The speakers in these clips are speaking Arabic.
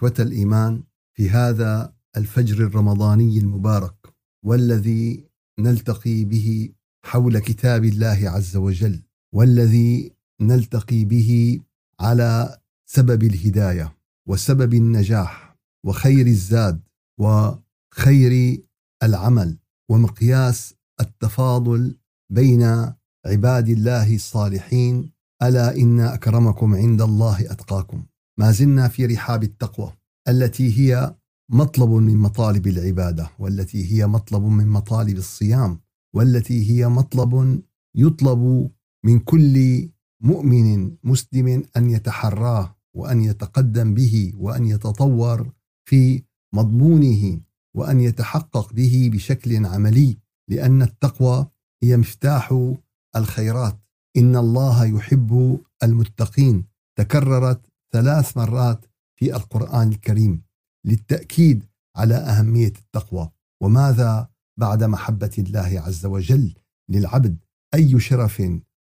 إخوة الإيمان في هذا الفجر الرمضاني المبارك والذي نلتقي به حول كتاب الله عز وجل والذي نلتقي به على سبب الهداية وسبب النجاح وخير الزاد وخير العمل ومقياس التفاضل بين عباد الله الصالحين. ألا إن أكرمكم عند الله أتقاكم. ما زلنا في رحاب التقوى. التي هي مطلب من مطالب العبادة والتي هي مطلب من مطالب الصيام والتي هي مطلب يطلب من كل مؤمن مسلم أن يتحراه وأن يتقدم به وأن يتطور في مضمونه وأن يتحقق به بشكل عملي لأن التقوى هي مفتاح الخيرات. إن الله يحب المتقين. تكررت ثلاث مرات في القرآن الكريم للتأكيد على أهمية التقوى. وماذا بعد محبة الله عز وجل للعبد؟ أي شرف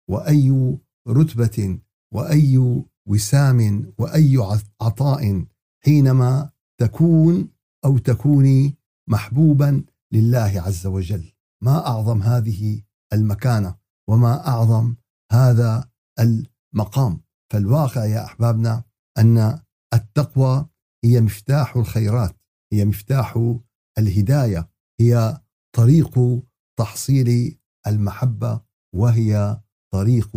وأي رتبة وأي وسام وأي عطاء حينما تكون أو تكوني محبوبا لله عز وجل. ما أعظم هذه المكانة؟ وما أعظم هذا المقام؟ فالواقع يا أحبابنا أن التقوى هي مفتاح الخيرات هي مفتاح الهداية هي طريق تحصيل المحبة وهي طريق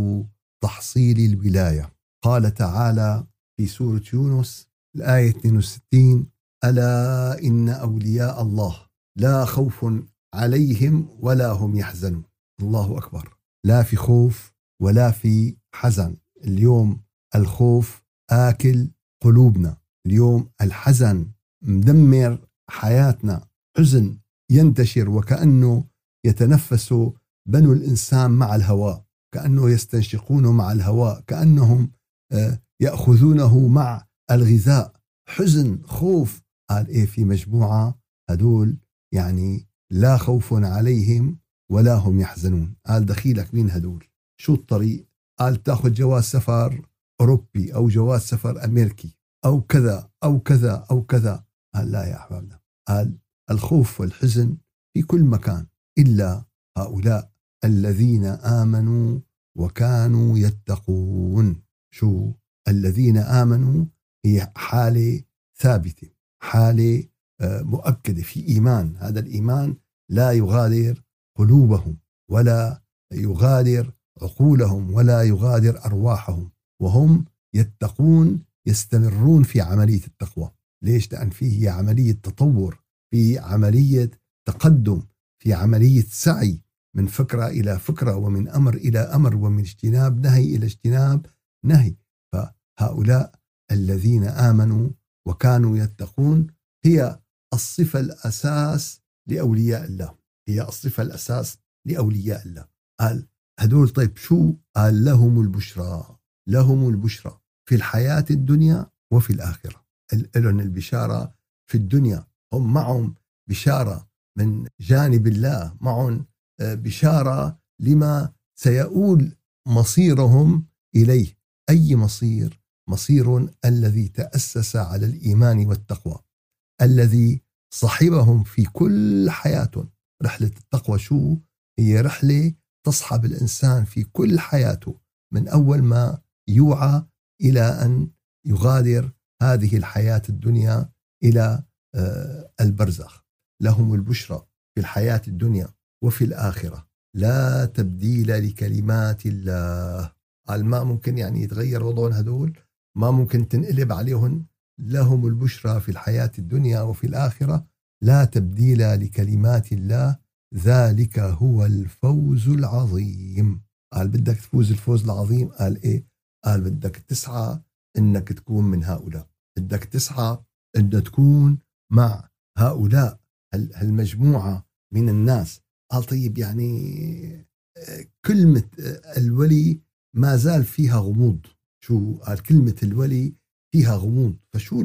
تحصيل الولاية. قال تعالى في سورة يونس الآية 62 ألا إن أولياء الله لا خوف عليهم ولا هم يحزنون. الله أكبر. لا في خوف ولا في حزن. اليوم الخوف آكل قلوبنا. اليوم الحزن مدمر حياتنا. حزن ينتشر وكأنه يتنفس بنو الإنسان مع الهواء كأنه يستنشقونه مع الهواء كأنهم آه، يأخذونه مع الغذاء. حزن خوف. قال إيه في مجموعة هدول؟ يعني لا خوف عليهم ولا هم يحزنون. قال دخيلك مين هدول؟ شو الطريق؟ قال تأخذ جواز سفر أوروبي أو جواز سفر أمريكي أو كذا أو كذا أو كذا. قال لا يا أحبابنا. قال الخوف والحزن في كل مكان إلا هؤلاء الذين آمنوا وكانوا يتقون. شو؟ الذين آمنوا هي حالة ثابتة حالة آه، مؤكدة في إيمان. هذا الإيمان لا يغادر قلوبهم ولا يغادر عقولهم ولا يغادر أرواحهم. وهم يتقون يستمرون في عملية التقوى. ليش؟ لأن فيه عملية تطور في عملية تقدم في عملية سعي من فكرة إلى فكرة ومن أمر إلى أمر ومن اجتناب نهي إلى اجتناب نهي. فهؤلاء الذين آمنوا وكانوا يتقون هي الصفة الأساس لأولياء الله. هي الصفة الأساس لأولياء الله. قال هدول طيب شو؟ قال لهم البشرى. لهم البشرى في الحياة الدنيا وفي الآخرة. لهم البشارة في الدنيا. هم معهم بشارة من جانب الله معهم آه، بشارة لما سيؤول مصيرهم إليه. أي مصير؟ مصير الذي تأسس على الإيمان والتقوى. الذي صحبهم في كل حياتهم رحلة التقوى شو؟ هي رحلة تصحب الإنسان في كل حياته. من أول ما يوعى إلى أن يغادر هذه الحياة الدنيا إلى آه، البرزخ. لهم البشرى في الحياة الدنيا وفي الآخرة. لا تبديل لكلمات الله. قال ما ممكن يعني يتغير وضعهم هدول ما ممكن تنقلب عليهم. لهم البشرى في الحياة الدنيا وفي الآخرة. لا تبديل لكلمات الله. ذلك هو الفوز العظيم. قال بدك تفوز الفوز العظيم؟ قال إيه؟ قال بدك تسعى إنك تكون من هؤلاء. بدك تسعى إن تكون مع هؤلاء هالمجموعة من الناس. قال طيب يعني آه، كلمة آه، الولي ما زال فيها غموض. شو؟ قال كلمة الولي فيها غموض. فشو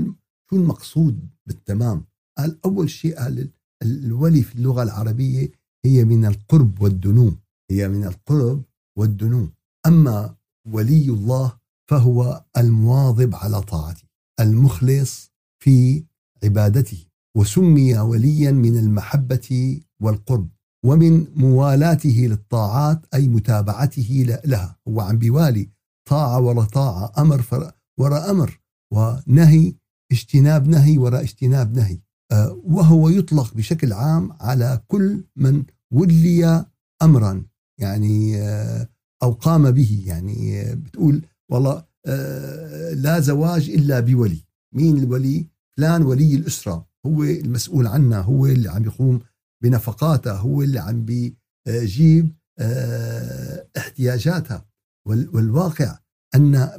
شو المقصود بالتمام؟ قال أول شيء قال الولي في اللغة العربية هي من القرب والدنو. هي من القرب والدنو. أما ولي الله فهو المواظب على طاعته المخلص في عبادته وسمي وليا من المحبة والقرب ومن موالاته للطاعات أي متابعته لها. هو عم بيوالي طاعة وراء طاعة أمر وراء أمر ونهي اجتناب نهي وراء اجتناب نهي. آه، وهو يطلق بشكل عام على كل من ولي أمرا. يعني آه، أو قام به يعني آه، بتقول والله لا زواج إلا بولي. مين الولي؟ فلان ولي الأسرة. هو المسؤول عنها هو اللي عم يقوم بنفقاتها هو اللي عم بيجيب احتياجاتها. والواقع أن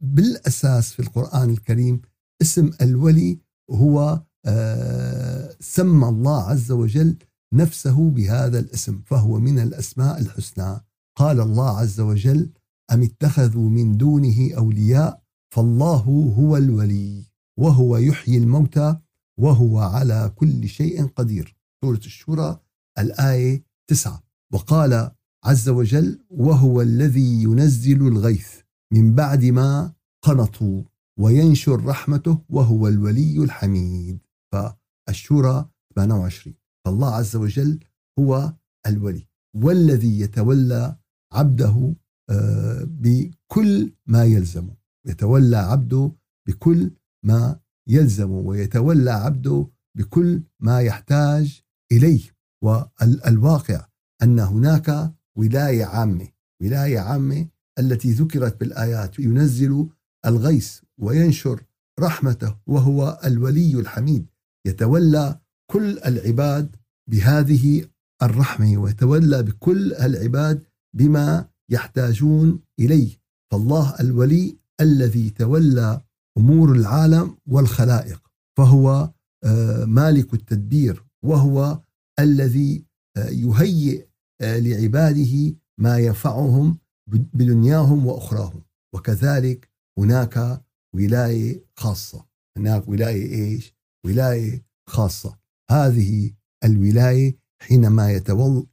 بالأساس في القرآن الكريم اسم الولي هو آه، سمى الله عز وجل نفسه بهذا الاسم فهو من الأسماء الحسنى. قال الله عز وجل أم اتخذوا من دونه أولياء فالله هو الولي وهو يحيي الموتى وهو على كل شيء قدير. سورة الشورى الآية تسعة. وقال عز وجل وهو الذي ينزل الغيث من بعد ما قنطوا وينشر رحمته وهو الولي الحميد. فالشورى 28 فالله عز وجل هو الولي والذي يتولى عبده آه، بكل ما يلزم. يتولى عبده بكل ما يلزم ويتولى عبده بكل ما يحتاج إليه. والواقع أن هناك ولاية عامة ولاية عامة التي ذكرت بالآيات. ينزل الغيث وينشر رحمته وهو الولي الحميد. يتولى كل العباد بهذه الرحمة ويتولى بكل العباد بما يحتاجون إليه. فالله الولي الذي تولى أمور العالم والخلائق فهو آه، مالك التدبير وهو الذي آه، يهيئ آه، لعباده ما ينفعهم بدنياهم وأخراهم. وكذلك هناك ولاية خاصة. هناك ولاية إيش؟ ولاية خاصة. هذه الولاية حينما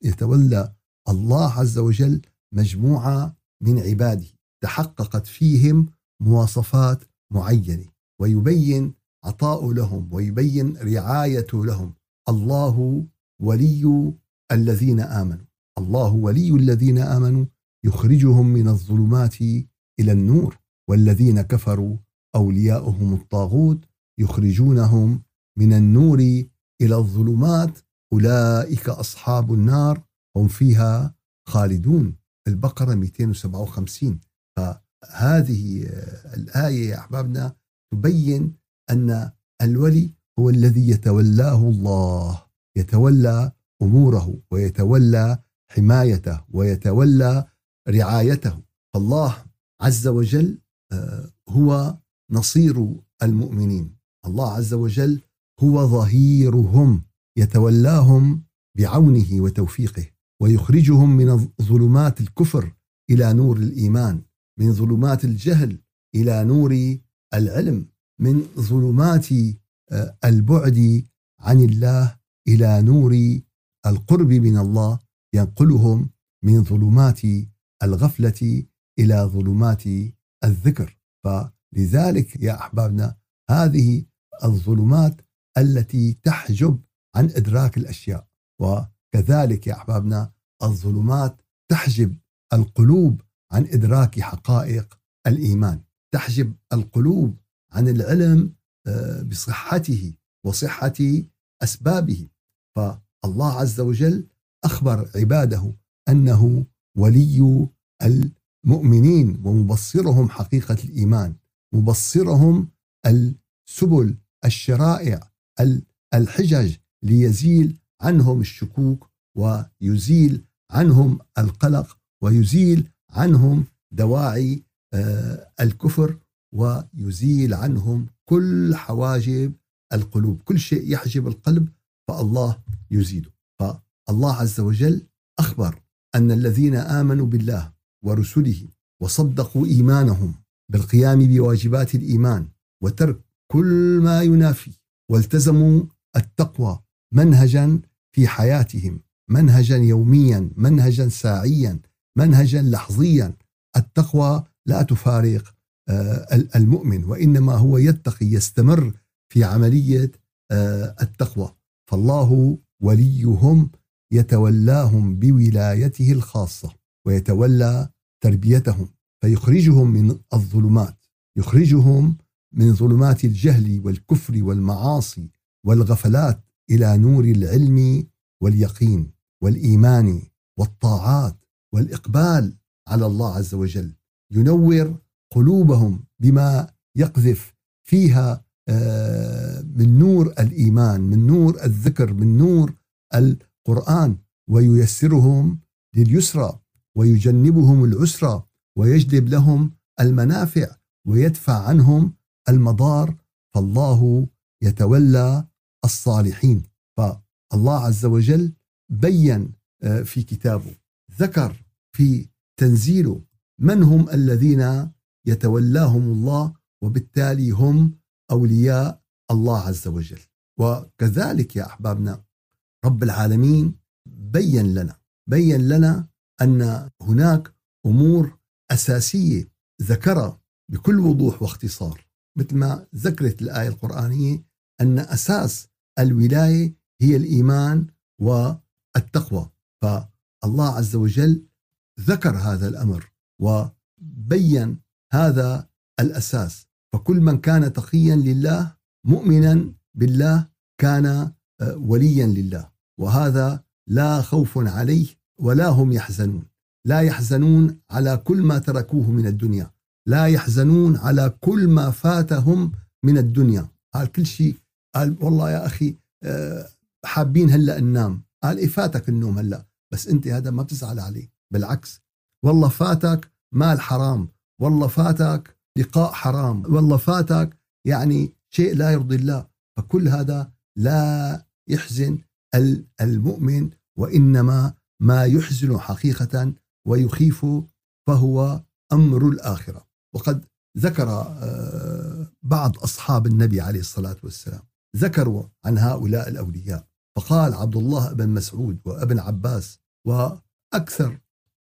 يتولى الله عز وجل مجموعة من عباده تحققت فيهم مواصفات معينة ويبين عطاء لهم ويبين رعايته لهم. الله ولي الذين آمنوا. الله ولي الذين آمنوا يخرجهم من الظلمات إلى النور والذين كفروا أولياؤهم الطاغوت يخرجونهم من النور إلى الظلمات. أولئك أصحاب النار. هم فيها خالدون البقرة 257 فهذه الآية يا أحبابنا تبين أن الولي هو الذي يتولاه الله يتولى أموره ويتولى حمايته ويتولى رعايته. فالله عز وجل آه، هو نصير المؤمنين. الله عز وجل هو ظهيرهم يتولاهم بعونه وتوفيقه. ويخرجهم من ظلمات الكفر إلى نور الإيمان من ظلمات الجهل إلى نور العلم من ظلمات آه، البعد عن الله إلى نور القرب من الله ينقلهم من ظلمات الغفلة إلى ظلمات الذكر. فلذلك يا أحبابنا هذه الظلمات التي تحجب عن إدراك الأشياء. وكذلك يا أحبابنا الظلمات تحجب القلوب عن إدراك حقائق الإيمان تحجب القلوب عن العلم آه، بصحته وصحة أسبابه. فالله عز وجل أخبر عباده أنه ولي المؤمنين ومبصرهم حقيقة الإيمان مبصرهم السبل الشرائع الحجج ليزيل عنهم الشكوك ويزيل عنهم القلق ويزيل عنهم دواعي آه، الكفر ويزيل عنهم كل حواجب القلوب. كل شيء يحجب القلب فالله يزيله. فالله عز وجل أخبر أن الذين آمنوا بالله ورسله وصدقوا إيمانهم بالقيام بواجبات الإيمان وترك كل ما ينافي والتزموا التقوى منهجا في حياتهم منهجا يوميا منهجا ساعيا منهجا لحظيا. التقوى لا تفارق آه، المؤمن وإنما هو يتقي يستمر في عملية التقوى. فالله وليهم يتولاهم بولايته الخاصة ويتولى تربيتهم. فيخرجهم من الظلمات يخرجهم من ظلمات الجهل والكفر والمعاصي والغفلات. إلى نور العلم واليقين والإيمان والطاعات والإقبال على الله عز وجل. ينور قلوبهم بما يقذف فيها آه، من نور الإيمان من نور الذكر من نور القرآن. وييسرهم لليسرى ويجنبهم العسرى ويجلب لهم المنافع ويدفع عنهم المضار. فالله يتولى الصالحين. فالله عز وجل بين آه، في كتابه ذكر في تنزيله من هم الذين يتولاهم الله وبالتالي هم أولياء الله عز وجل. وكذلك يا أحبابنا رب العالمين بين لنا بين لنا أن هناك أمور أساسية ذكرها بكل وضوح واختصار مثل ما ذكرت الآية القرآنية أن أساس الولاية هي الإيمان والتقوى. فالله عز وجل ذكر هذا الأمر وبين هذا الأساس. فكل من كان تقيا لله مؤمنا بالله كان آه، وليا لله. وهذا لا خوف عليه ولا هم يحزنون. لا يحزنون على كل ما تركوه من الدنيا. لا يحزنون على كل ما فاتهم من الدنيا. قال كل شيء قال والله يا أخي آه، حابين هلأ ننام. قال إيه فاتك النوم هلأ بس أنت هذا ما بتزعل عليه بالعكس والله فاتك مال حرام والله فاتك لقاء حرام والله فاتك يعني شيء لا يرضي الله فكل هذا لا يحزن المؤمن وإنما ما يحزن حقيقة ويخيف فهو أمر الآخرة. وقد ذكر آه، بعض أصحاب النبي عليه الصلاة والسلام. ذكروا عن هؤلاء الأولياء. فقال عبد الله بن مسعود وابن عباس وأكثر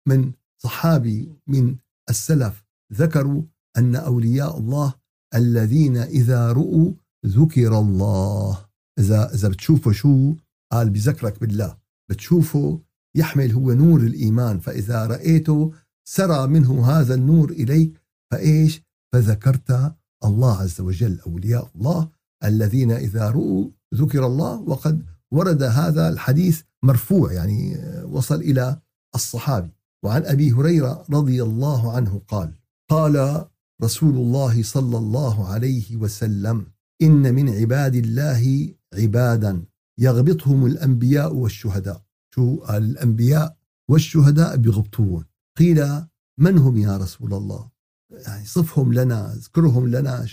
من صحابي من السلف ذكروا أن أولياء الله الذين إذا رؤوا ذكر الله. إذا إذا بتشوفوا شو قال بذكرك بالله بتشوفه يحمل هو نور الإيمان فإذا رأيته سرى منه هذا النور إليك فإيش؟ فذكرت الله عز وجل أولياء الله الذين إذا رؤوا ذكر الله وقد ورد هذا الحديث مرفوع يعني وصل إلى الصحابي. وعن أبي هريرة رضي الله عنه قال قال رسول الله صلى الله عليه وسلم إن من عباد الله عبادا يغبطهم الأنبياء والشهداء. شو؟ الأنبياء والشهداء بيغبطون. قيل من هم يا رسول الله؟ يعني صفهم لنا اذكرهم لنا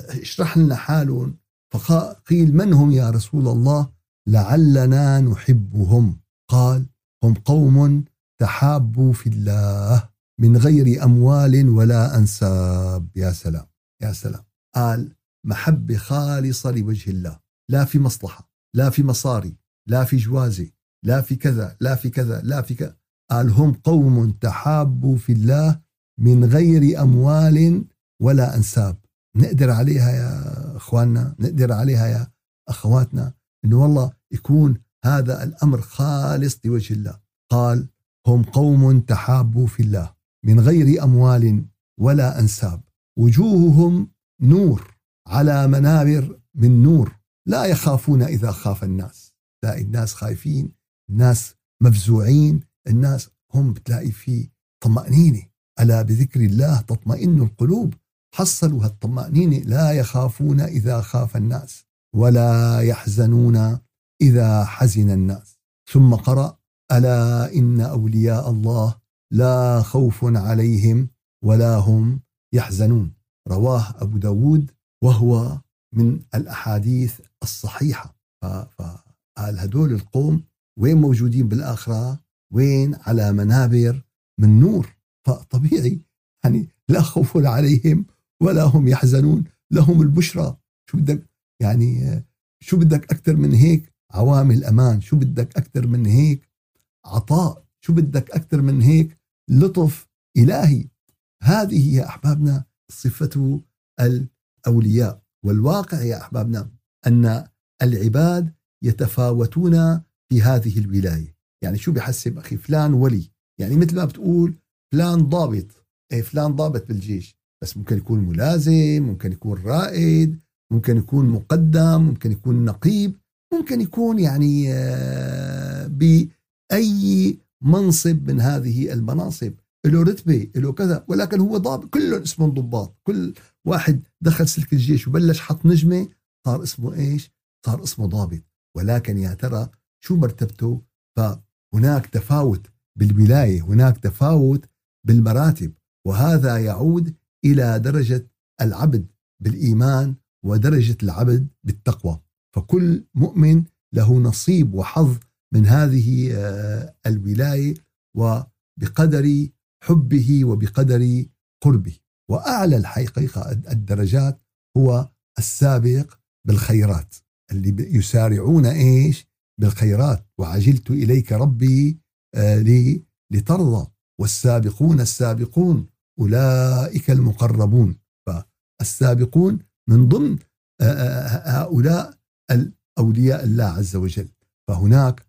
اشرح لنا حالهم. فقيل من هم يا رسول الله؟ لعلنا نحبهم. قال هم قوم تحابوا في الله من غير أموال ولا أنساب. يا سلام يا سلام. قال محبه خالصه لوجه الله لا في مصلحة لا في مصاري لا في جوازه لا في كذا لا في كذا لا في كذا. قال هم قوم تحابوا في الله من غير أموال ولا أنساب. نقدر عليها يا أخواننا نقدر عليها يا أخواتنا أنه والله يكون هذا الأمر خالص لوجه الله. قال هم قوم تحابوا في الله من غير أموال ولا أنساب. وجوههم نور على منابر من نور. لا يخافون إذا خاف الناس. تلاقي الناس خايفين الناس مفزوعين الناس هم بتلاقي في طمأنينة. ألا بذكر الله تطمئن القلوب؟ حصلوا هالطمأنينة لا يخافون إذا خاف الناس ولا يحزنون إذا حزن الناس. ثم قرأ ألا إن أولياء الله لا خوف عليهم ولا هم يحزنون. رواه أبو داود وهو من الأحاديث الصحيحة. فقال هدول القوم وين موجودين بالآخرة؟ وين؟ على منابر من نور. فطبيعي يعني لا خوف عليهم ولا هم يحزنون لهم البشرى. شو بدك؟ يعني شو بدك أكثر من هيك؟ عوامل أمان. شو بدك أكثر من هيك؟ عطاء. شو بدك أكثر من هيك؟ لطف إلهي. هذه هي أحبابنا صفة الأولياء. والواقع يا أحبابنا أن العباد يتفاوتون في هذه الولاية. يعني شو بحسب أخي؟ فلان ولي. يعني مثل ما بتقول فلان ضابط. أي فلان ضابط بالجيش. بس ممكن يكون ملازم ممكن يكون رائد ممكن يكون مقدم ممكن يكون نقيب ممكن يكون يعني آه، بأي منصب من هذه المناصب. له رتبة له كذا ولكن هو ضابط كلهم اسمهم ضباط. كل واحد دخل سلك الجيش وبلش حط نجمة صار اسمه إيش؟ صار اسمه ضابط. ولكن يا ترى شو مرتبته؟ فهناك تفاوت بالولاية هناك تفاوت بالمراتب. وهذا يعود إلى درجة العبد بالإيمان ودرجة العبد بالتقوى. فكل مؤمن له نصيب وحظ من هذه آه، الولاية وبقدر حبه وبقدر قربه. وأعلى الحقيقة الدرجات هو السابق بالخيرات اللي يسارعون إيش؟ بالخيرات. وعجلت إليك ربي آه، لترضى. والسابقون السابقون أولئك المقربون فالسابقون من ضمن آه، آه، هؤلاء الأولياء الله عز وجل. فهناك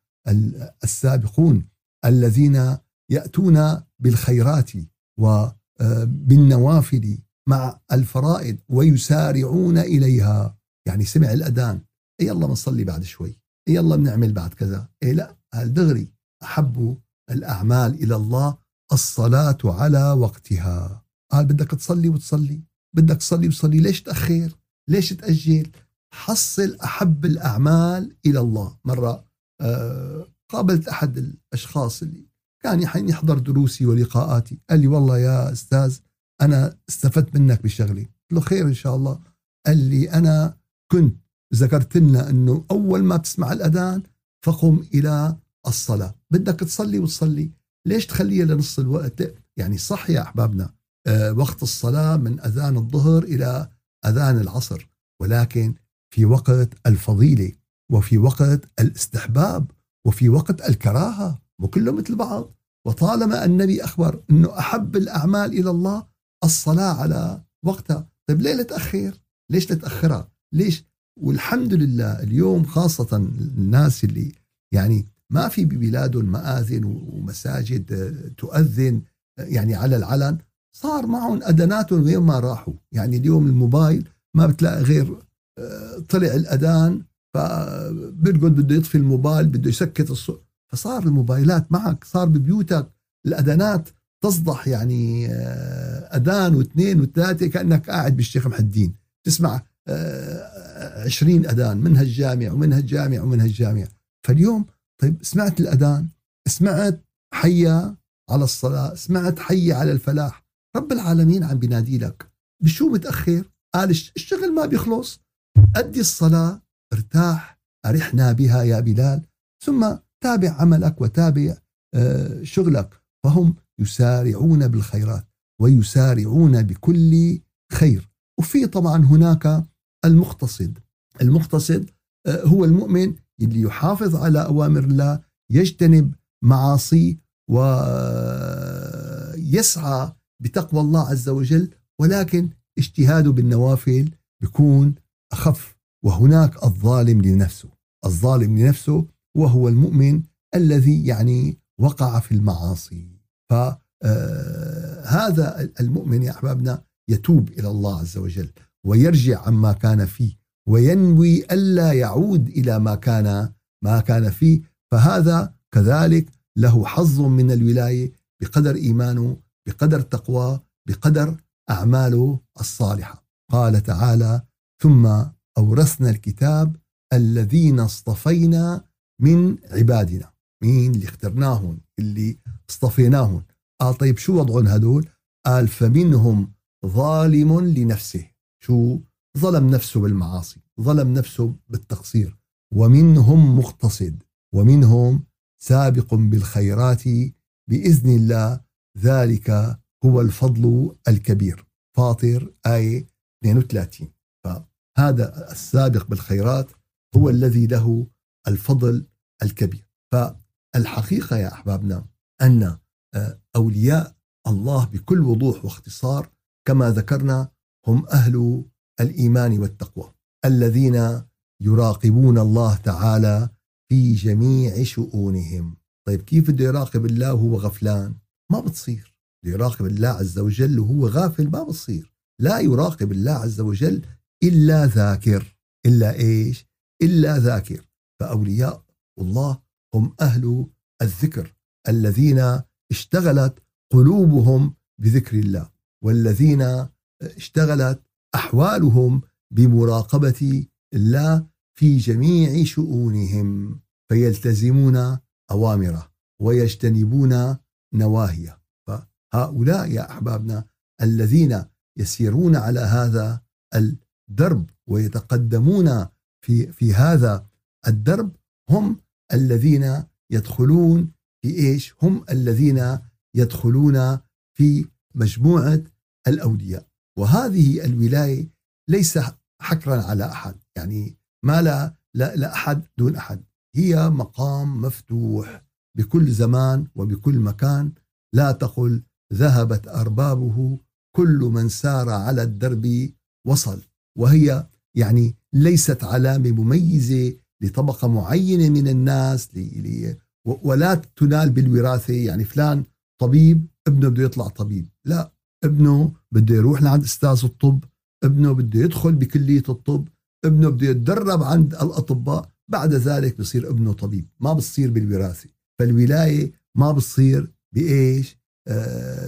السابقون الذين يأتون بالخيرات وبالنوافل مع الفرائض ويسارعون إليها. يعني سمع الأذان إي يلا بنصلي بعد شوي إي يلا بنعمل بعد كذا إي لا دغري أحب الأعمال إلى الله الصلاة على وقتها. قال بدك تصلي وتصلي بدك تصلي وتصلي ليش تأخر؟ ليش تأجل؟ حصل أحب الأعمال إلى الله. مرة آه قابلت أحد الأشخاص اللي كان يحضر دروسي ولقاءاتي. قال لي والله يا أستاذ أنا استفدت منك بشغلة. قلت له خير إن شاء الله. قال لي أنا كنت ذكرت لنا إنه أول ما بتسمع الأذان فقم إلى الصلاة. بدك تصلي وتصلي. ليش تخليها لنص الوقت؟ يعني صح يا أحبابنا آه وقت الصلاة من أذان الظهر إلى أذان العصر ولكن في وقت الفضيلة وفي وقت الاستحباب وفي وقت الكراهة وكله مثل بعض. وطالما النبي أخبر إنه أحب الأعمال إلى الله الصلاة على وقتها. طيب ليه تأخر؟ ليش تتاخرها ليش؟ والحمد لله اليوم خاصة الناس اللي يعني ما في ببلادهم مآذن ومساجد تؤذن يعني على العلن. صار معهم أذاناتهم وين ما راحوا. يعني اليوم الموبايل ما بتلاقي غير آه، طلع الأذان فبرقد بده يطفي الموبايل بده يسكت الصوت فصار الموبايلات معك صار ببيوتك الأذانات تصدح يعني آه، أذان واثنين وثلاثة كأنك قاعد بالشيخ محدين تسمع آه، عشرين أذان منها الجامع ومنها الجامع ومنها الجامع. فاليوم طيب سمعت الأذان سمعت حيا على الصلاة سمعت حيا على الفلاح. رب العالمين عم بينادي لك. بشو متأخر قال الشغل ما بيخلص. أدي الصلاة ارتاح أرحنا بها يا بلال. ثم تابع عملك وتابع آه، شغلك. فهم يسارعون بالخيرات ويسارعون بكل خير. وفي طبعا هناك المقتصد. المقتصد آه، هو المؤمن اللي يحافظ على أوامر الله يجتنب معاصي ويسعى بتقوى الله عز وجل ولكن اجتهاده بالنوافل بيكون أخف. وهناك الظالم لنفسه. الظالم لنفسه وهو المؤمن الذي يعني وقع في المعاصي. فهذا آه، المؤمن يا أحبابنا يتوب إلى الله عز وجل ويرجع عما كان فيه. وينوي ألا يعود إلى ما كان ما كان فيه. فهذا كذلك له حظ من الولاية بقدر إيمانه بقدر تقواه بقدر أعماله الصالحة. قال تعالى ثم أورثنا الكتاب الذين اصطفينا من عبادنا. مين اللي اخترناهم اللي اصطفيناهم قال طيب شو وضعهم هدول قال فمنهم ظالم لنفسه. شو؟ ظلم نفسه بالمعاصي ظلم نفسه بالتقصير. ومنهم مقتصد ومنهم سابق بالخيرات بإذن الله. ذلك هو الفضل الكبير. فاطر آية 32 فهذا السابق بالخيرات هو الذي له الفضل الكبير. فالحقيقة يا أحبابنا أن آه، أولياء الله بكل وضوح واختصار كما ذكرنا هم أهل الإيمان والتقوى الذين يراقبون الله تعالى في جميع شؤونهم. طيب كيف بده يراقب الله وهو غفلان؟ ما بتصير. بده يراقب الله عز وجل وهو غافل ما بتصير. لا يراقب الله عز وجل إلا ذاكر. إلا إيش؟ إلا ذاكر. فأولياء الله هم أهل الذكر الذين اشتغلت قلوبهم بذكر الله والذين اشتغلت أحوالهم بمراقبة الله في جميع شؤونهم فيلتزمون أوامره ويجتنبون نواهيه فهؤلاء يا أحبابنا الذين يسيرون على هذا الدرب ويتقدمون في في هذا الدرب هم الذين يدخلون في إيش؟ هم الذين يدخلون في مجموعة الاولياء وهذه الولاية ليس حكرا على أحد يعني ما لا لا, لا أحد دون أحد. هي مقام مفتوح بكل زمان وبكل مكان. لا تقل ذهبت أربابه كل من سار على الدرب وصل. وهي يعني ليست علامة مميزة لطبقة معينة من الناس ولا تنال بالوراثة. يعني فلان طبيب ابنه بده يطلع طبيب. لا ابنه بده يروح لعند أستاذ الطب ابنه بده يدخل بكلية الطب ابنه بده يتدرب عند الأطباء بعد ذلك بصير ابنه طبيب ما بصير بالوراثة. فالولاية ما بصير بإيش؟ آه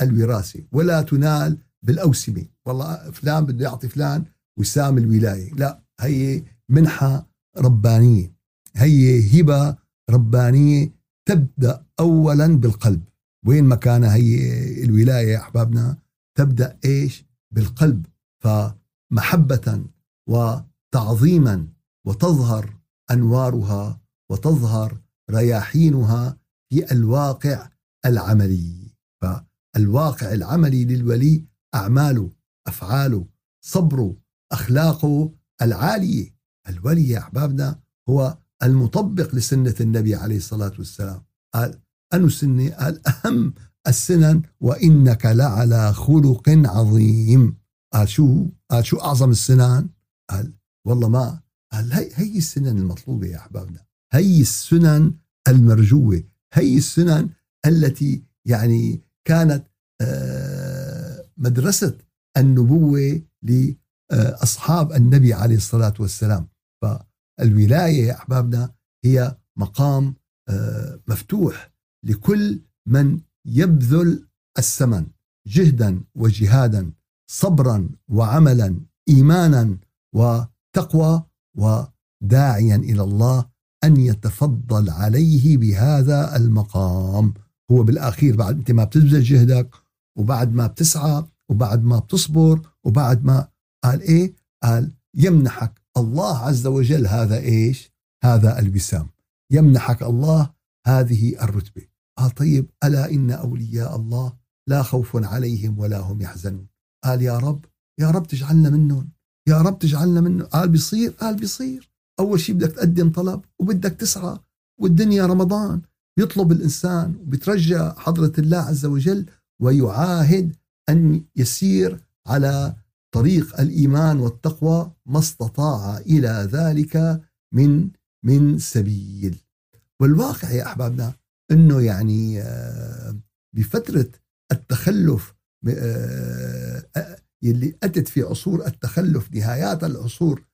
بالوراثة. ولا تنال بالأوسمة. والله فلان بده يعطي فلان وسام الولاية. لا هي منحة ربانية. هي هبة ربانية تبدأ اولا بالقلب. وين مكانها هي الولاية يا أحبابنا تبدأ إيش؟ بالقلب. فمحبة وتعظيما وتظهر أنوارها وتظهر رياحينها في الواقع العملي. فالواقع العملي للولي أعماله أفعاله صبره أخلاقه العالية. الولي يا أحبابنا هو المطبق لسنة النبي عليه الصلاة والسلام. قال أنو سنة قال أهم السنن وإنك لعلى خلق عظيم. قال شو؟ قال شو أعظم السنن؟ قال والله ما. قال هي, هي السنن المطلوبة يا أحبابنا. هي السنن المرجوة. هي السنن التي يعني كانت آه، مدرسة النبوة لأصحاب النبي عليه الصلاة والسلام. فالولاية يا أحبابنا هي مقام آه، مفتوح. لكل من يبذل الثمن جهدا وجهادا صبرا وعملا ايمانا وتقوى وداعيا إلى الله أن يتفضل عليه بهذا المقام. هو بالأخير بعد أنت ما بتبذل جهدك وبعد ما بتسعى وبعد ما بتصبر وبعد ما قال إيه؟ قال يمنحك الله عز وجل هذا إيش؟ هذا الوسام يمنحك الله هذه الرتبة. قال طيب ألا إن أولياء الله لا خوف عليهم ولا هم يحزنون؟ قال يا رب يا رب تجعلنا منهم يا رب تجعلنا منه قال بيصير؟ قال بيصير. أول شيء بدك تقدم طلب وبدك تسعى والدنيا رمضان يطلب الإنسان وبيترجى حضرة الله عز وجل ويعاهد أن يسير على طريق الإيمان والتقوى ما استطاع إلى ذلك من من سبيل. والواقع يا أحبابنا إنه يعني آه، بفترة التخلف آه، آه، يلي أتت في عصور التخلف نهايات العصور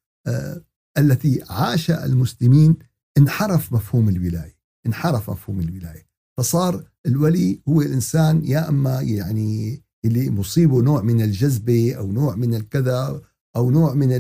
التي عاش المسلمين انحرف مفهوم الولاية انحرف مفهوم الولاية. فصار الولي هو الإنسان يا أما يعني اللي مصيبه نوع من الجذبة أو نوع من الكذا أو نوع من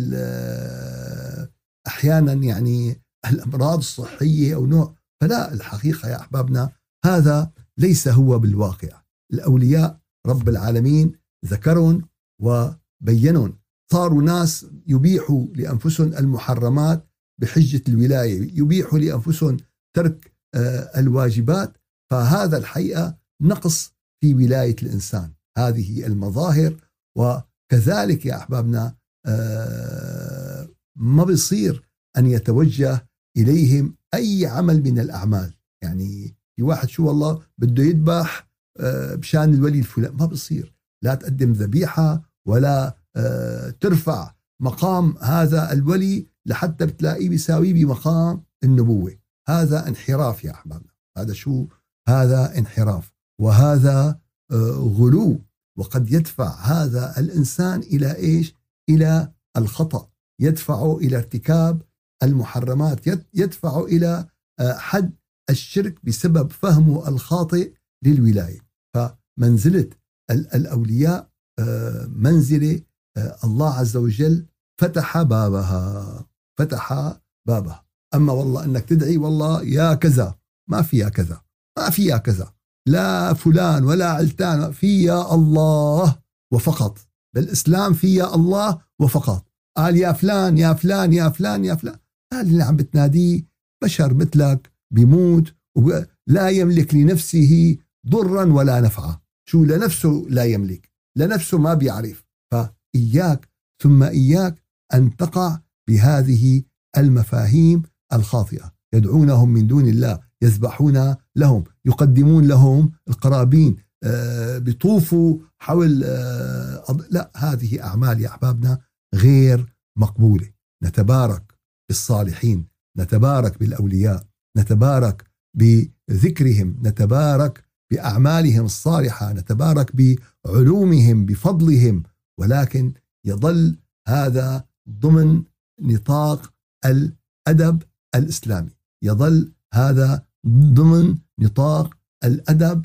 أحيانا يعني الأمراض الصحية أو نوع فلا الحقيقة يا أحبابنا هذا ليس هو بالواقع. الأولياء رب العالمين ذكرون وبينون. صاروا ناس يبيحوا لأنفسهم المحرمات بحجة الولاية يبيحوا لأنفسهم ترك آه، الواجبات. فهذا الحقيقة نقص في ولاية الإنسان. هذه المظاهر وكذلك يا أحبابنا آه، ما بيصير أن يتوجه إليهم أي عمل من الأعمال. يعني في واحد شو والله بده يذبح آه، بشان الولي الفلاني ما بصير. لا تقدم ذبيحة ولا آه، ترفع مقام هذا الولي لحتى بتلاقيه بيساويه بمقام النبوة. هذا انحراف يا أحبابنا. هذا شو؟ هذا انحراف. وهذا آه، غلو. وقد يدفع هذا الإنسان إلى إيش؟ إلى الخطأ. يدفعه إلى ارتكاب المحرمات. يدفعه إلى آه، حد الشرك بسبب فهمه الخاطئ للولاية. فمنزلة الأولياء آه، منزلة آه، الله عز وجل فتح بابها فتح بابها. أما والله أنك تدعي والله يا كذا ما في يا كذا ما في يا كذا. لا فلان ولا علتان في يا الله وفقط. بالإسلام في يا الله وفقط. قال يا فلان يا فلان يا فلان يا فلان. هذا اللي عم بتناديه بشر مثلك بيموت ولا يملك لنفسه ضرا ولا نفعا. شو لنفسه لا يملك لنفسه ما بيعرف. فإياك ثم إياك أن تقع بهذه المفاهيم الخاطئة. يدعونهم من دون الله يذبحون لهم يقدمون لهم القرابين. آه، بيطوفوا حول آه، لا هذه أعمال يا أحبابنا غير مقبولة. نتبارك. بالصالحين. نتبارك بالأولياء نتبارك بذكرهم نتبارك بأعمالهم الصالحة نتبارك بعلومهم بفضلهم. ولكن يظل هذا ضمن نطاق الأدب الإسلامي. يظل هذا ضمن نطاق الأدب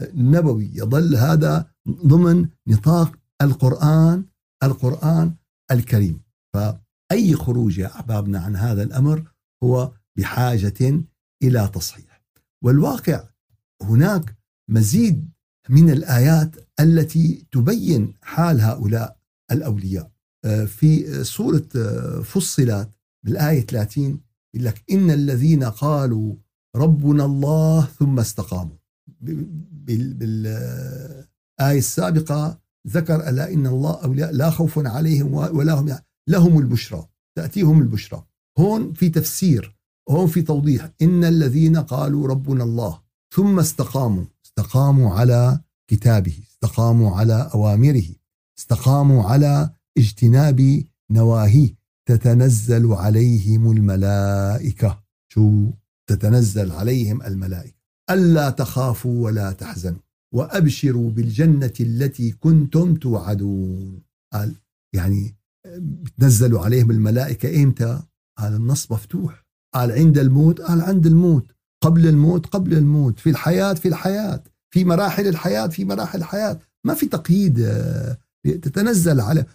النبوي. يظل هذا ضمن نطاق القرآن القرآن الكريم. فاي خروج يا أحبابنا عن هذا الأمر هو بحاجة إلى تصحيح. والواقع هناك مزيد من الآيات التي تبين حال هؤلاء الأولياء. آه، في سورة آه، فصلت بالآية 30 يقول لك إن الذين قالوا ربنا الله ثم استقاموا. بالآية السابقة ذكر ألا إن الله أولياء لا خوف عليهم ولا هم لهم البشرى تأتيهم البشرى. هون في تفسير هون في توضيح. إن الذين قالوا ربنا الله ثم استقاموا استقاموا على كتابه استقاموا على أوامره استقاموا على اجتناب نواهيه. تتنزل عليهم الملائكة. شو؟ تتنزل عليهم الملائكة. ألا تخافوا ولا تحزنوا وأبشروا بالجنة التي كنتم توعدون. قال يعني بتنزلوا عليهم الملائكة إمتى؟ قال النص مفتوح. قال عند الموت؟ قال عند الموت. قبل الموت؟ قبل الموت. في الحياة؟ في الحياة. في مراحل الحياة؟ في مراحل الحياة. ما في تقييد آه، تتنزل على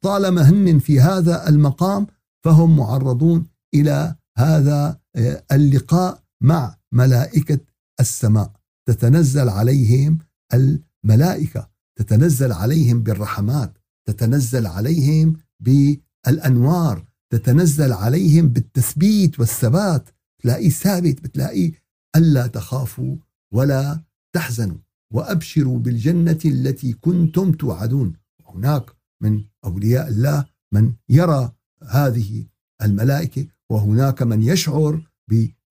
طالما هن في هذا المقام فهم معرضون إلى هذا آه، اللقاء مع ملائكة السماء. تتنزل عليهم الملائكة. تتنزل عليهم بالرحمات. تتنزل عليهم بالأنوار تتنزل عليهم بالتثبيت والثبات. تلاقيه ثابت بتلاقيه ألا تخافوا ولا تحزنوا وأبشروا بالجنة التي كنتم توعدون. هناك من أولياء الله من يرى هذه الملائكة وهناك من يشعر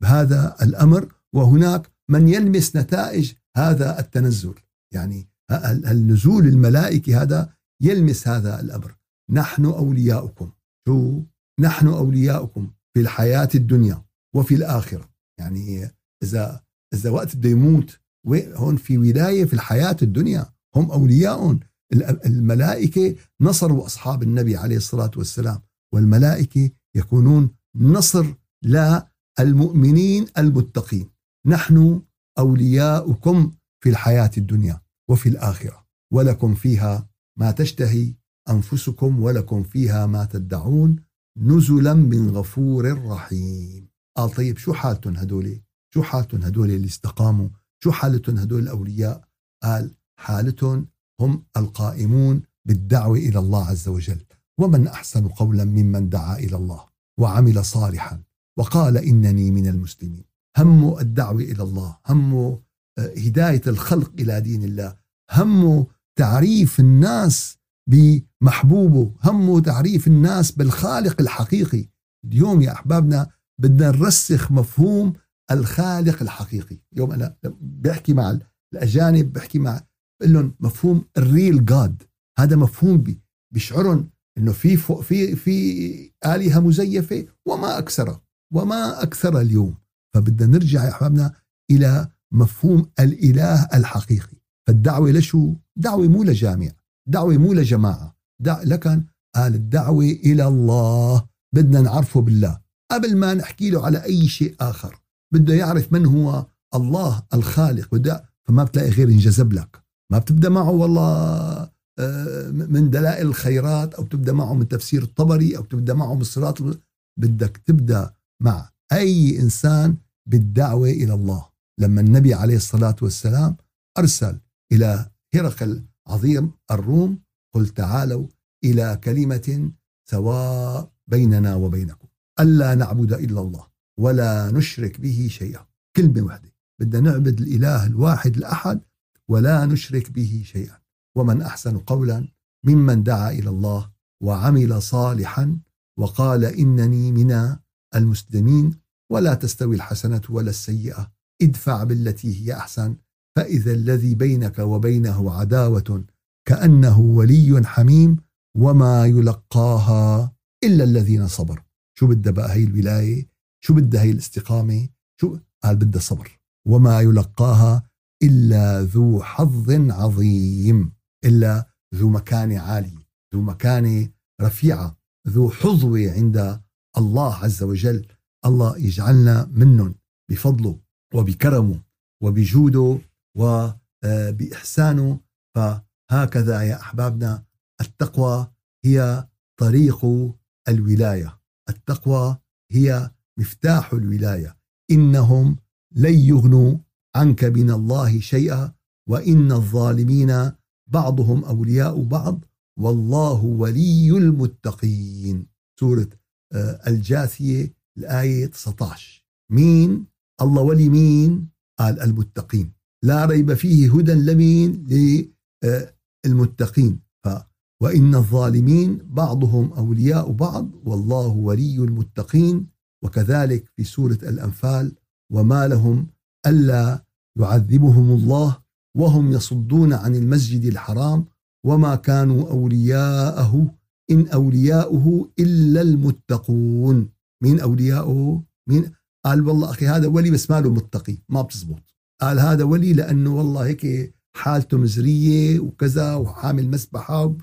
بهذا الأمر وهناك من يلمس نتائج هذا التنزل. يعني النزول الملائكي هذا يلمس هذا الأمر. نحن أولياؤكم. شو؟ نحن أولياؤكم في الحياة الدنيا وفي الآخرة. يعني إذا إذا وقت بده يموت هون في ولاية في الحياة الدنيا. هم أولياء الملائكة نصروا أصحاب النبي عليه الصلاة والسلام والملائكة يكونون نصر للمؤمنين المتقين. نحن أولياؤكم في الحياة الدنيا وفي الآخرة. ولكم فيها ما تشتهي أنفسكم ولكم فيها ما تدعون نزلا من غفور رحيم. قال طيب شو حالتهم هدول؟ شو حالتهم هدول اللي استقاموا؟ شو حالتهم هدول الأولياء؟ قال حالتهم هم القائمون بالدعوة إلى الله عز وجل. ومن أحسن قولا ممن دعا إلى الله وعمل صالحا. وقال إنني من المسلمين. همه الدعوة إلى الله همه آه، هداية الخلق إلى دين الله همه تعريف الناس بمحبوبه. همه تعريف الناس بالخالق الحقيقي. اليوم يا أحبابنا بدنا نرسخ مفهوم الخالق الحقيقي. اليوم أنا بحكي مع الأجانب بحكي مع بقول لهم مفهوم الريل جاد. هذا مفهوم بيشعرن إنه في في في آلهة مزيفة وما أكثرها وما أكثر اليوم. فبدنا نرجع يا أحبابنا إلى مفهوم الإله الحقيقي. فالدعوة لشو؟ دعوة مو لجامع. دعوة مو لجماعة. دع لكن قال الدعوة إلى الله بدنا نعرفه بالله. قبل ما نحكي له على أي شيء آخر بده يعرف من هو الله الخالق. بده فما بتلاقي غير انجذب لك. ما بتبدأ معه والله آه، من دلائل الخيرات أو تبدا معه من تفسير الطبري أو تبدا معه من الصراط بدك تبدأ مع أي إنسان بالدعوة إلى الله. لما النبي عليه الصلاة والسلام أرسل إلى هرقل عظيم. الروم قل تعالوا إلى كلمة سواء بيننا وبينكم. ألا نعبد إلا الله ولا نشرك به شيئا. كلمة واحدة. بدنا نعبد الإله الواحد الأحد ولا نشرك به شيئا. ومن أحسن قولا ممن دعا إلى الله وعمل صالحا وقال إنني من المسلمين ولا تستوي الحسنة ولا السيئة. ادفع بالتي هي أحسن. فإذا الذي بينك وبينه عداوة كأنه ولي حميم وما يلقاها إلا الذين صبروا. شو بدها بقى هي الولاية؟ شو بدها هي الاستقامة؟ شو؟ قال بدها صبر. وما يلقاها إلا ذو حظ عظيم إلا ذو مكانه عاليه ذو مكانه رفيعه ذو حظوه عند الله عز وجل. الله يجعلنا منهم بفضله وبكرمه وبجوده وبإحسانه فهكذا يا أحبابنا التقوى هي طريق الولاية. التقوى هي مفتاح الولاية. إنهم لن يغنوا عنك من الله شيئا وإن الظالمين بعضهم أولياء بعض. والله ولي المتقين. سورة آه، الجاثية الآية 19 مين؟ الله ولي مين؟ قال المتقين. لا ريب فيه هدى لمين؟ للمتقين. وإن الظالمين بعضهم أولياء بعض والله ولي المتقين. وكذلك في سورة الأنفال وما لهم ألا يعذبهم الله وهم يصدون عن المسجد الحرام وما كانوا أولياءه إن أولياؤه إلا المتقون. مين أولياؤه؟ مين؟ قال والله أخي هذا ولي بس ماله متقي ما بتزبط. قال هذا ولي لأنه والله هيك حالته مزرية وكذا وحامل مسبحة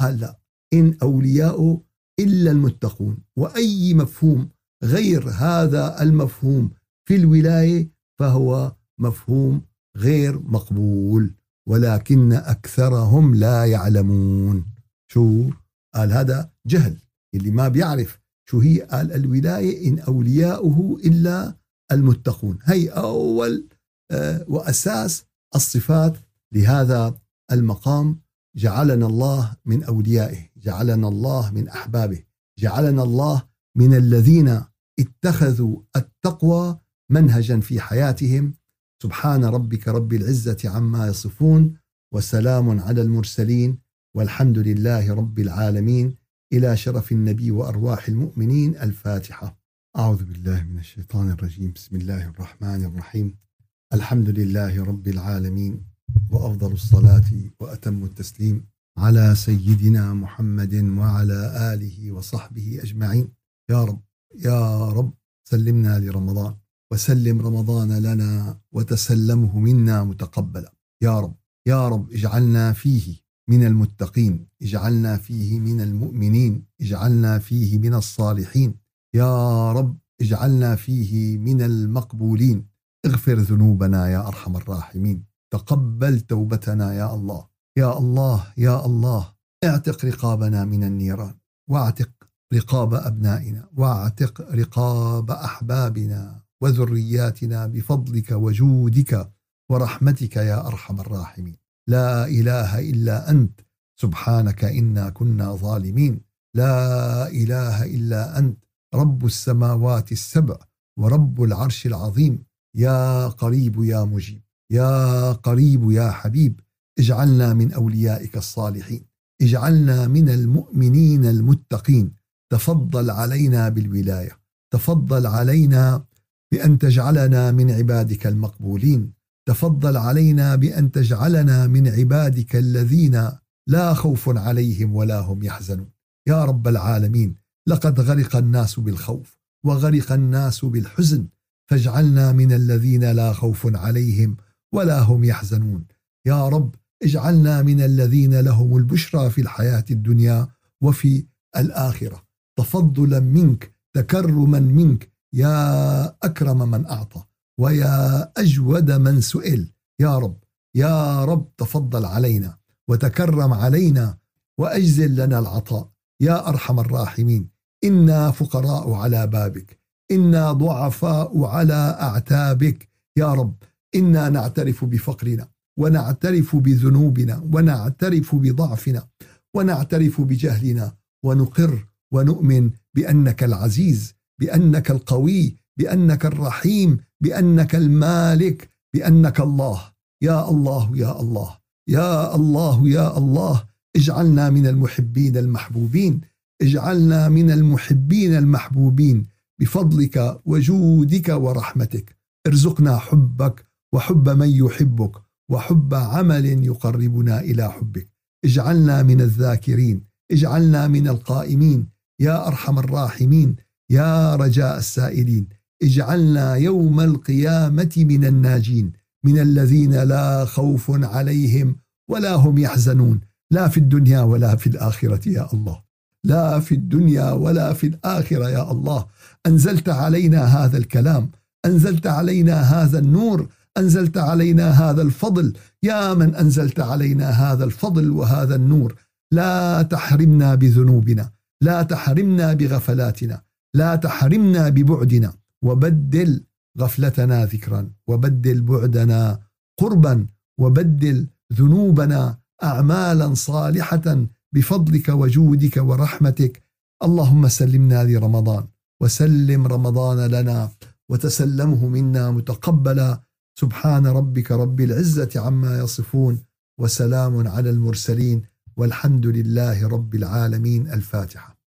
قال لا إن أولياؤه إلا المتقون وأي مفهوم غير هذا المفهوم في الولاية فهو مفهوم غير مقبول ولكن أكثرهم لا يعلمون. شو؟ قال هذا جهل اللي ما بيعرف شو هي قال الولاية إن أولياؤه إلا المتقون. هي أول آه، وأساس الصفات لهذا المقام. جعلنا الله من أوليائه جعلنا الله من أحبابه جعلنا الله من الذين اتخذوا التقوى منهجا في حياتهم. سبحان ربك رب العزة عما يصفون وسلام على المرسلين والحمد لله رب العالمين. إلى شرف النبي وأرواح المؤمنين الفاتحة. أعوذ بالله من الشيطان الرجيم. بسم الله الرحمن الرحيم. الحمد لله رب العالمين وأفضل الصلاة وأتم التسليم على سيدنا محمد وعلى آله وصحبه أجمعين. يا رب يا رب سلمنا لرمضان وسلم رمضان لنا وتسلمه منا متقبلا. يا رب يا رب اجعلنا فيه من المتقين اجعلنا فيه من المؤمنين اجعلنا فيه من الصالحين. يا رب اجعلنا فيه من المقبولين. اغفر ذنوبنا يا أرحم الراحمين. تقبل توبتنا يا الله. يا الله يا الله. اعتق رقابنا من النيران. واعتق رقاب أبنائنا. واعتق رقاب أحبابنا وذرياتنا بفضلك وجودك ورحمتك يا أرحم الراحمين. لا إله إلا أنت. سبحانك إنا كنا ظالمين. لا إله إلا أنت. رب السماوات السبع ورب العرش العظيم. يا قريب يا مجيب يا قريب يا حبيب اجعلنا من أوليائك الصالحين اجعلنا من المؤمنين المتقين. تفضل علينا بالولاية تفضل علينا بأن تجعلنا من عبادك المقبولين تفضل علينا بأن تجعلنا من عبادك الذين لا خوف عليهم ولا هم يحزنون. يا رب العالمين لقد غرق الناس بالخوف وغرق الناس بالحزن فاجعلنا من الذين لا خوف عليهم ولا هم يحزنون. يا رب اجعلنا من الذين لهم البشرى في الحياة الدنيا وفي الآخرة. تفضلا منك تكرما منك. يا أكرم من أعطى ويا أجود من سئل. يا رب يا رب تفضل علينا وتكرم علينا وأجزل لنا العطاء. يا أرحم الراحمين إنا فقراء على بابك. إنا ضعفاء على أعتابك يا رب. إنا نعترف بفقرنا ونعترف بذنوبنا ونعترف بضعفنا ونعترف بجهلنا ونقر ونؤمن بأنك العزيز بأنك القوي بأنك الرحيم بأنك المالك بأنك الله. يا الله يا الله. يا الله يا الله. اجعلنا من المحبين المحبوبين. اجعلنا من المحبين المحبوبين. بفضلك وجودك ورحمتك. ارزقنا حبك وحب من يحبك وحب عمل يقربنا إلى حبك. اجعلنا من الذاكرين اجعلنا من القائمين. يا أرحم الراحمين يا رجاء السائلين. اجعلنا يوم القيامة من الناجين من الذين لا خوف عليهم ولا هم يحزنون. لا في الدنيا ولا في الآخرة يا الله. لا في الدنيا ولا في الآخرة يا الله. أنزلت علينا هذا الكلام أنزلت علينا هذا النور أنزلت علينا هذا الفضل. يا من أنزلت علينا هذا الفضل وهذا النور لا تحرمنا بذنوبنا لا تحرمنا بغفلاتنا لا تحرمنا ببعدنا. وبدل غفلتنا ذكرا وبدل بعدنا قربا وبدل ذنوبنا اعمالا صالحة بفضلك وجودك ورحمتك. اللهم سلمنا لرمضان. وسلم رمضان لنا وتسلمه منا متقبلا. سبحان ربك رب العزة عما يصفون وسلام على المرسلين والحمد لله رب العالمين. الفاتحة.